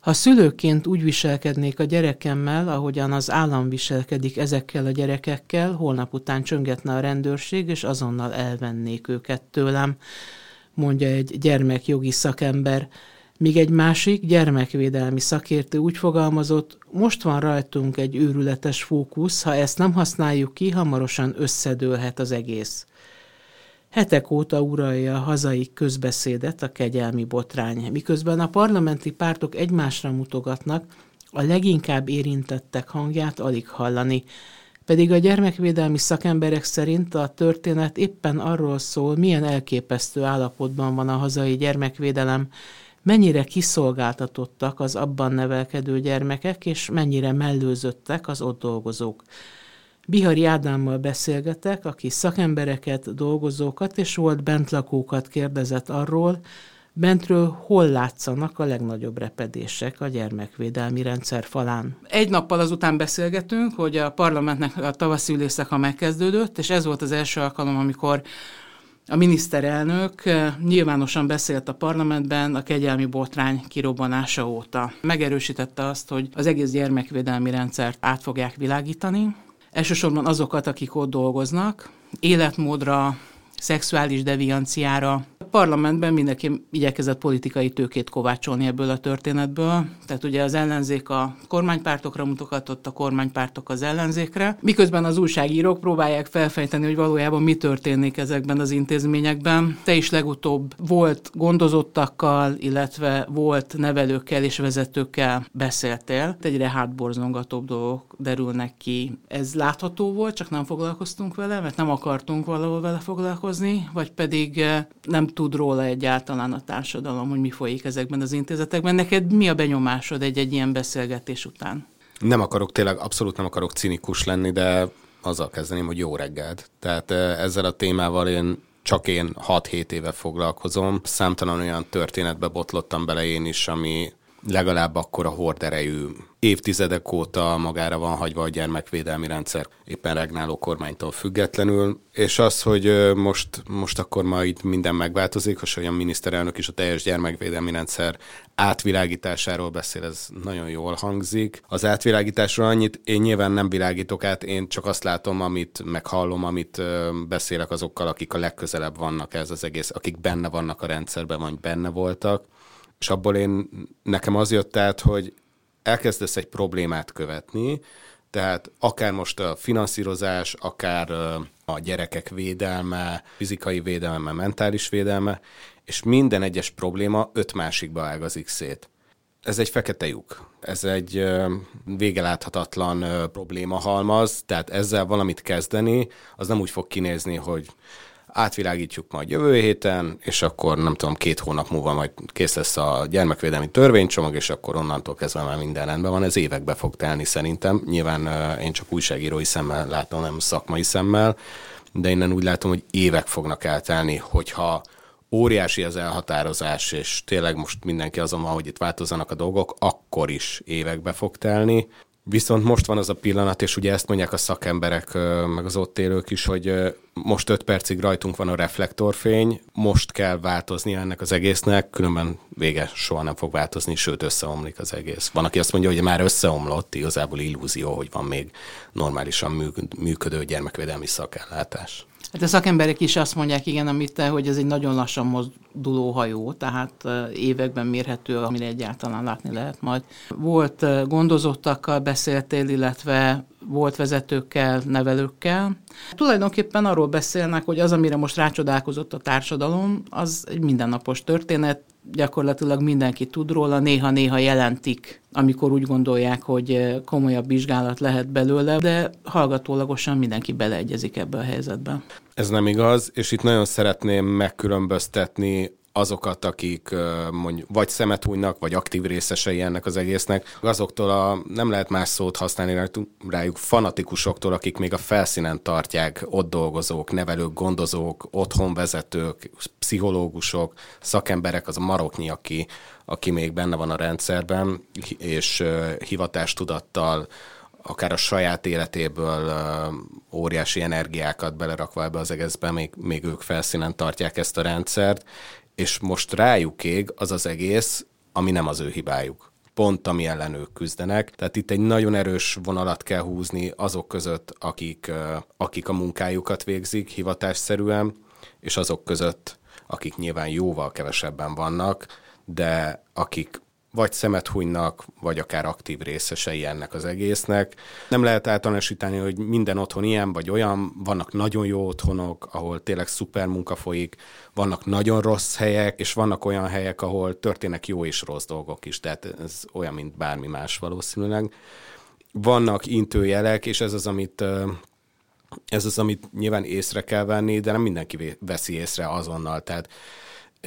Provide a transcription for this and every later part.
Ha szülőként úgy viselkednék a gyerekemmel, ahogyan az állam viselkedik ezekkel a gyerekekkel, holnap után csöngetne a rendőrség, és azonnal elvennék őket tőlem, mondja egy gyermekjogi szakember. Míg egy másik gyermekvédelmi szakértő úgy fogalmazott, most van rajtunk egy őrületes fókusz, ha ezt nem használjuk ki, hamarosan összedőlhet az egész. Hetek óta uralja a hazai közbeszédet a kegyelmi botrány, miközben a parlamenti pártok egymásra mutogatnak, a leginkább érintettek hangját alig hallani, pedig a gyermekvédelmi szakemberek szerint a történet éppen arról szól, milyen elképesztő állapotban van a hazai gyermekvédelem, mennyire kiszolgáltatottak az abban nevelkedő gyermekek, és mennyire mellőzöttek az ott dolgozók. Bihari Ádámmal beszélgetek, aki szakembereket, dolgozókat és volt bentlakókat kérdezett arról, bentről hol látszanak a legnagyobb repedések a gyermekvédelmi rendszer falán. Egy nappal azután beszélgetünk, hogy a parlamentnek a tavaszi ülésszaka megkezdődött, és ez volt az első alkalom, amikor a miniszterelnök nyilvánosan beszélt a parlamentben a kegyelmi botrány kirobbanása óta. Megerősítette azt, hogy az egész gyermekvédelmi rendszert át fogják világítani, Elsősorban azokat, akik ott dolgoznak, életmódra, szexuális devianciára. A parlamentben mindenki igyekezett politikai tőkét kovácsolni ebből a történetből. Tehát ugye az ellenzék a kormánypártokra mutogatott, a kormánypártok az ellenzékre. Miközben az újságírók próbálják felfejteni, hogy valójában mi történik ezekben az intézményekben. Te is legutóbb volt gondozottakkal, illetve volt nevelőkkel és vezetőkkel beszéltél. Egyre hátborzongatóbb dolgok derülnek ki. Ez látható volt, csak nem foglalkoztunk vele, mert nem akartunk valahol vele foglalkozni foglalkozni, vagy pedig eh, nem tud róla egyáltalán a társadalom, hogy mi folyik ezekben az intézetekben. Neked mi a benyomásod egy-egy ilyen beszélgetés után? Nem akarok, tényleg abszolút nem akarok cinikus lenni, de azzal kezdeném, hogy jó reggelt. Tehát eh, ezzel a témával én csak én 6-7 éve foglalkozom. Számtalan olyan történetbe botlottam bele én is, ami legalább akkor a horderejű évtizedek óta magára van hagyva a gyermekvédelmi rendszer, éppen regnáló kormánytól függetlenül, és az, hogy most, most akkor majd minden megváltozik, hogy a miniszterelnök is a teljes gyermekvédelmi rendszer átvilágításáról beszél, ez nagyon jól hangzik. Az átvilágításról annyit én nyilván nem világítok át, én csak azt látom, amit meghallom, amit beszélek azokkal, akik a legközelebb vannak ez az egész, akik benne vannak a rendszerben, vagy benne voltak és abból én, nekem az jött át, hogy elkezdesz egy problémát követni, tehát akár most a finanszírozás, akár a gyerekek védelme, fizikai védelme, mentális védelme, és minden egyes probléma öt másikba ágazik szét. Ez egy fekete lyuk. Ez egy vége láthatatlan probléma halmaz, tehát ezzel valamit kezdeni, az nem úgy fog kinézni, hogy átvilágítjuk majd jövő héten, és akkor nem tudom, két hónap múlva majd kész lesz a gyermekvédelmi törvénycsomag, és akkor onnantól kezdve már minden rendben van. Ez évekbe fog telni szerintem. Nyilván én csak újságírói szemmel látom, nem szakmai szemmel, de innen úgy látom, hogy évek fognak eltelni, hogyha óriási az elhatározás, és tényleg most mindenki azon van, hogy itt változzanak a dolgok, akkor is évekbe fog telni. Viszont most van az a pillanat, és ugye ezt mondják a szakemberek, meg az ott élők is, hogy most öt percig rajtunk van a reflektorfény, most kell változni ennek az egésznek, különben vége soha nem fog változni, sőt összeomlik az egész. Van, aki azt mondja, hogy már összeomlott, igazából illúzió, hogy van még normálisan működő gyermekvédelmi szakellátás. Hát a szakemberek is azt mondják, igen, amit te, hogy ez egy nagyon lassan mozduló hajó, tehát években mérhető, amire egyáltalán látni lehet majd. Volt gondozottakkal beszéltél, illetve volt vezetőkkel, nevelőkkel. Tulajdonképpen arról beszélnek, hogy az, amire most rácsodálkozott a társadalom, az egy mindennapos történet, gyakorlatilag mindenki tud róla, néha-néha jelentik, amikor úgy gondolják, hogy komolyabb vizsgálat lehet belőle, de hallgatólagosan mindenki beleegyezik ebbe a helyzetbe. Ez nem igaz, és itt nagyon szeretném megkülönböztetni azokat, akik mondjuk vagy szemet hújnak, vagy aktív részesei ennek az egésznek, azoktól a, nem lehet más szót használni rájuk, fanatikusoktól, akik még a felszínen tartják ott dolgozók, nevelők, gondozók, otthonvezetők, pszichológusok, szakemberek, az a maroknyi, aki, aki még benne van a rendszerben, és hivatástudattal akár a saját életéből óriási energiákat belerakva ebbe az egészbe, még, még ők felszínen tartják ezt a rendszert, és most rájuk ég az az egész, ami nem az ő hibájuk. Pont ami ellen ők küzdenek. Tehát itt egy nagyon erős vonalat kell húzni azok között, akik, akik a munkájukat végzik hivatásszerűen, és azok között, akik nyilván jóval kevesebben vannak, de akik vagy szemet hunynak, vagy akár aktív részesei ennek az egésznek. Nem lehet általánosítani, hogy minden otthon ilyen vagy olyan, vannak nagyon jó otthonok, ahol tényleg szuper munka folyik, vannak nagyon rossz helyek, és vannak olyan helyek, ahol történnek jó és rossz dolgok is, tehát ez olyan, mint bármi más valószínűleg. Vannak intőjelek, és ez az, amit ez az, amit nyilván észre kell venni, de nem mindenki veszi észre azonnal. Tehát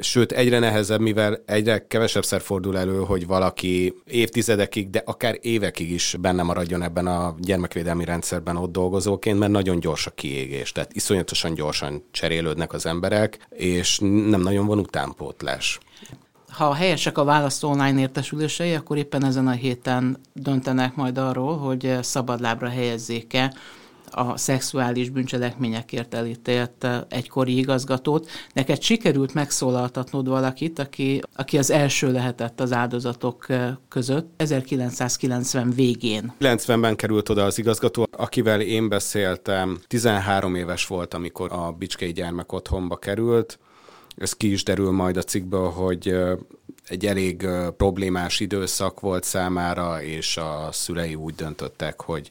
Sőt, egyre nehezebb, mivel egyre kevesebbszer fordul elő, hogy valaki évtizedekig, de akár évekig is benne maradjon ebben a gyermekvédelmi rendszerben ott dolgozóként, mert nagyon gyors a kiégés, tehát iszonyatosan gyorsan cserélődnek az emberek, és nem nagyon van utánpótlás. Ha helyesek a választó online értesülései, akkor éppen ezen a héten döntenek majd arról, hogy szabadlábra helyezzék-e a szexuális bűncselekményekért elítélt egykori igazgatót. Neked sikerült megszólaltatnod valakit, aki, aki az első lehetett az áldozatok között 1990 végén. 90-ben került oda az igazgató, akivel én beszéltem. 13 éves volt, amikor a Bicskei gyermek otthonba került. Ez ki is derül majd a cikkből, hogy egy elég problémás időszak volt számára, és a szülei úgy döntöttek, hogy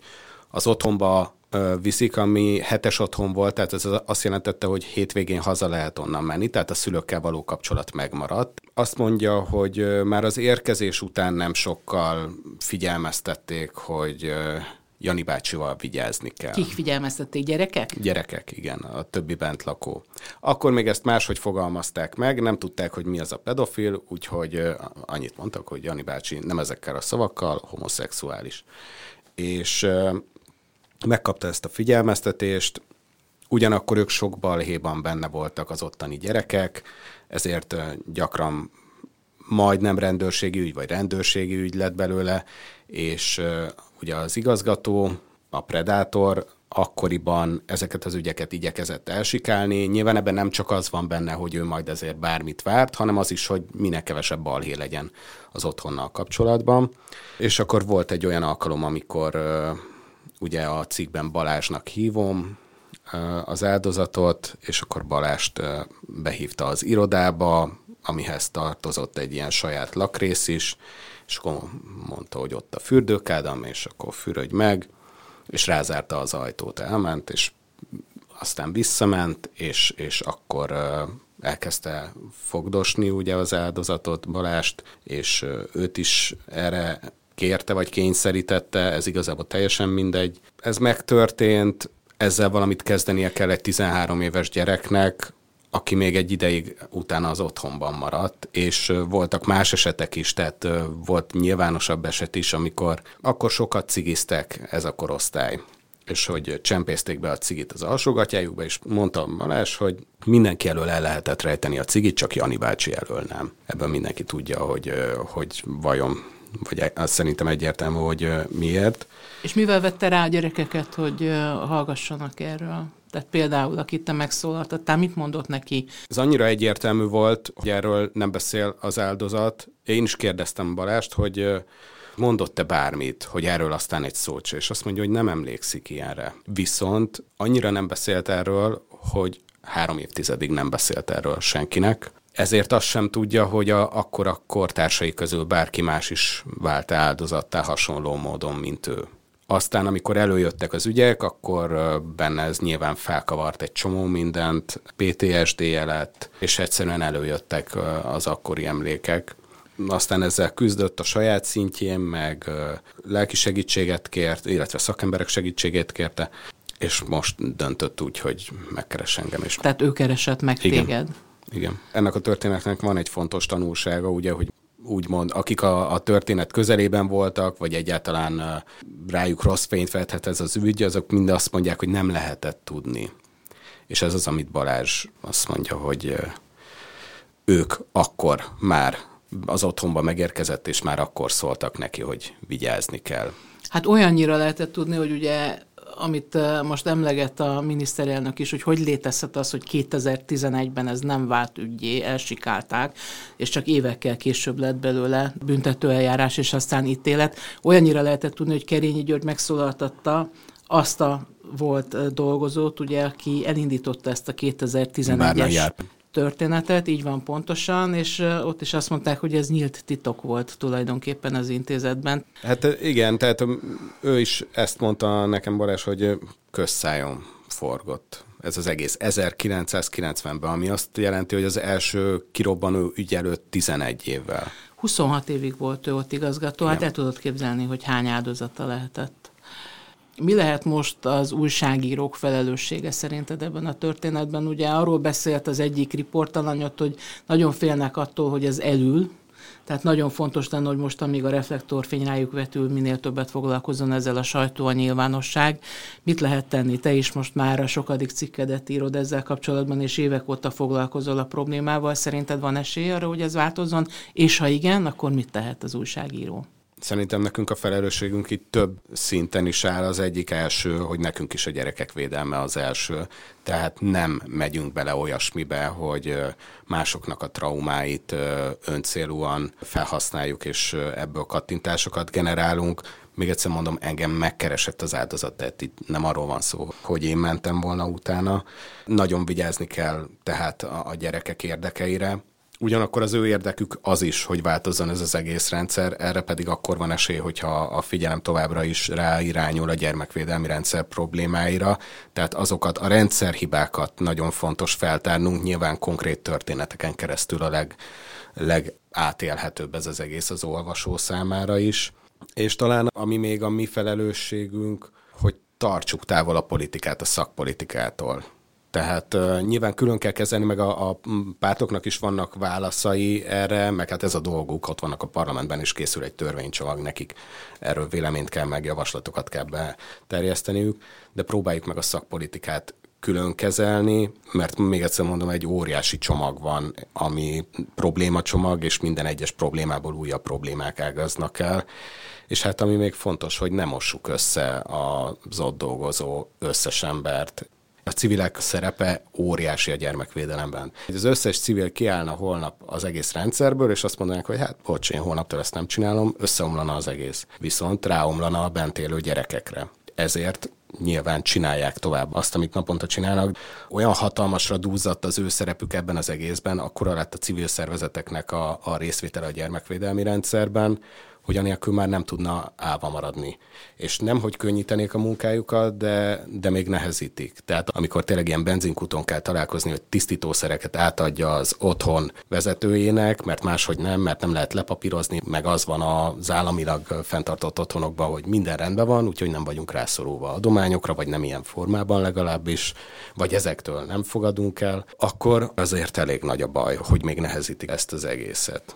az otthonba viszik, ami hetes otthon volt, tehát ez azt jelentette, hogy hétvégén haza lehet onnan menni, tehát a szülőkkel való kapcsolat megmaradt. Azt mondja, hogy már az érkezés után nem sokkal figyelmeztették, hogy Jani bácsival vigyázni kell. Kik figyelmeztették? Gyerekek? Gyerekek, igen, a többi bent lakó. Akkor még ezt máshogy fogalmazták meg, nem tudták, hogy mi az a pedofil, úgyhogy annyit mondtak, hogy Jani bácsi nem ezekkel a szavakkal homoszexuális. És megkapta ezt a figyelmeztetést, ugyanakkor ők sok balhéban benne voltak az ottani gyerekek, ezért gyakran majdnem rendőrségi ügy, vagy rendőrségi ügy lett belőle, és ugye az igazgató, a predátor akkoriban ezeket az ügyeket igyekezett elsikálni. Nyilván ebben nem csak az van benne, hogy ő majd ezért bármit várt, hanem az is, hogy minek kevesebb balhé legyen az otthonnal kapcsolatban. És akkor volt egy olyan alkalom, amikor ugye a cikkben Balázsnak hívom az áldozatot, és akkor Balást behívta az irodába, amihez tartozott egy ilyen saját lakrész is, és akkor mondta, hogy ott a fürdőkádam, és akkor fürödj meg, és rázárta az ajtót, elment, és aztán visszament, és, és akkor elkezdte fogdosni ugye az áldozatot, Balást, és őt is erre kérte vagy kényszerítette, ez igazából teljesen mindegy. Ez megtörtént, ezzel valamit kezdenie kell egy 13 éves gyereknek, aki még egy ideig utána az otthonban maradt, és voltak más esetek is, tehát volt nyilvánosabb eset is, amikor akkor sokat cigiztek ez a korosztály és hogy csempészték be a cigit az alsógatjájukba, és mondtam Balázs, hogy mindenki elől el lehetett rejteni a cigit, csak Jani bácsi elől nem. Ebben mindenki tudja, hogy, hogy vajon vagy az szerintem egyértelmű, hogy miért. És mivel vette rá a gyerekeket, hogy hallgassanak erről? Tehát például, akit te megszólaltattál, mit mondott neki? Ez annyira egyértelmű volt, hogy erről nem beszél az áldozat. Én is kérdeztem Balást, hogy mondott-e bármit, hogy erről aztán egy szót és azt mondja, hogy nem emlékszik ilyenre. Viszont annyira nem beszélt erről, hogy három évtizedig nem beszélt erről senkinek, ezért azt sem tudja, hogy a, akkor a kortársai közül bárki más is vált áldozattá hasonló módon, mint ő. Aztán, amikor előjöttek az ügyek, akkor benne ez nyilván felkavart egy csomó mindent, PTSD-je lett, és egyszerűen előjöttek az akkori emlékek. Aztán ezzel küzdött a saját szintjén, meg lelki segítséget kért, illetve szakemberek segítségét kérte, és most döntött úgy, hogy megkeres engem. És... Tehát ő keresett meg Igen. téged? Igen. Ennek a történetnek van egy fontos tanulsága, ugye, hogy úgymond, akik a, a történet közelében voltak, vagy egyáltalán rájuk rossz fényt vethet ez az ügy, azok mind azt mondják, hogy nem lehetett tudni. És ez az, amit Balázs azt mondja, hogy ők akkor már az otthonba megérkezett, és már akkor szóltak neki, hogy vigyázni kell. Hát olyannyira lehetett tudni, hogy ugye amit most emlegett a miniszterelnök is, hogy hogy létezhet az, hogy 2011-ben ez nem vált ügyé, elsikálták, és csak évekkel később lett belőle büntetőeljárás, és aztán ítélet. Olyannyira lehetett tudni, hogy Kerényi György megszólaltatta azt a volt dolgozót, ugye, aki elindította ezt a 2011-es történetet, így van pontosan, és ott is azt mondták, hogy ez nyílt titok volt tulajdonképpen az intézetben. Hát igen, tehát ő is ezt mondta nekem Balázs, hogy közszájon forgott ez az egész 1990-ben, ami azt jelenti, hogy az első kirobbanó ügy előtt 11 évvel. 26 évig volt ő ott igazgató, hát el tudod képzelni, hogy hány áldozata lehetett. Mi lehet most az újságírók felelőssége szerinted ebben a történetben? Ugye arról beszélt az egyik riportalanyot, hogy nagyon félnek attól, hogy ez elül, tehát nagyon fontos lenne, hogy most, amíg a reflektorfény rájuk vetül, minél többet foglalkozzon ezzel a sajtó, a nyilvánosság. Mit lehet tenni? Te is most már a sokadik cikkedet írod ezzel kapcsolatban, és évek óta foglalkozol a problémával. Szerinted van esély arra, hogy ez változzon? És ha igen, akkor mit tehet az újságíró? Szerintem nekünk a felelősségünk itt több szinten is áll. Az egyik első, hogy nekünk is a gyerekek védelme az első. Tehát nem megyünk bele olyasmibe, hogy másoknak a traumáit öncélúan felhasználjuk, és ebből kattintásokat generálunk. Még egyszer mondom, engem megkeresett az áldozat, tehát itt nem arról van szó, hogy én mentem volna utána. Nagyon vigyázni kell tehát a gyerekek érdekeire Ugyanakkor az ő érdekük az is, hogy változzon ez az egész rendszer, erre pedig akkor van esély, hogyha a figyelem továbbra is ráirányul a gyermekvédelmi rendszer problémáira, tehát azokat a rendszerhibákat nagyon fontos feltárnunk, nyilván konkrét történeteken keresztül a leg, legátélhetőbb ez az egész az olvasó számára is. És talán ami még a mi felelősségünk, hogy tartsuk távol a politikát a szakpolitikától. Tehát uh, nyilván külön kell kezelni, meg a, a pártoknak is vannak válaszai erre, meg hát ez a dolguk, ott vannak a parlamentben is készül egy törvénycsomag nekik, erről véleményt kell, meg javaslatokat kell beterjeszteniük, de próbáljuk meg a szakpolitikát külön kezelni, mert még egyszer mondom, egy óriási csomag van, ami problémacsomag, és minden egyes problémából újabb problémák ágaznak el. És hát ami még fontos, hogy nem mossuk össze az ott dolgozó összes embert a civilek szerepe óriási a gyermekvédelemben. Az összes civil kiállna holnap az egész rendszerből, és azt mondanák, hogy hát bocs, én holnaptól ezt nem csinálom, összeomlana az egész. Viszont ráomlana a bent élő gyerekekre. Ezért nyilván csinálják tovább azt, amit naponta csinálnak. Olyan hatalmasra dúzzadt az ő szerepük ebben az egészben, akkora lett a civil szervezeteknek a, a részvétele a gyermekvédelmi rendszerben, hogy anélkül már nem tudna állva maradni. És nem, hogy könnyítenék a munkájukat, de, de még nehezítik. Tehát amikor tényleg ilyen benzinkuton kell találkozni, hogy tisztítószereket átadja az otthon vezetőjének, mert máshogy nem, mert nem lehet lepapírozni, meg az van az államilag fenntartott otthonokban, hogy minden rendben van, úgyhogy nem vagyunk rászorulva adományokra, vagy nem ilyen formában legalábbis, vagy ezektől nem fogadunk el, akkor azért elég nagy a baj, hogy még nehezítik ezt az egészet.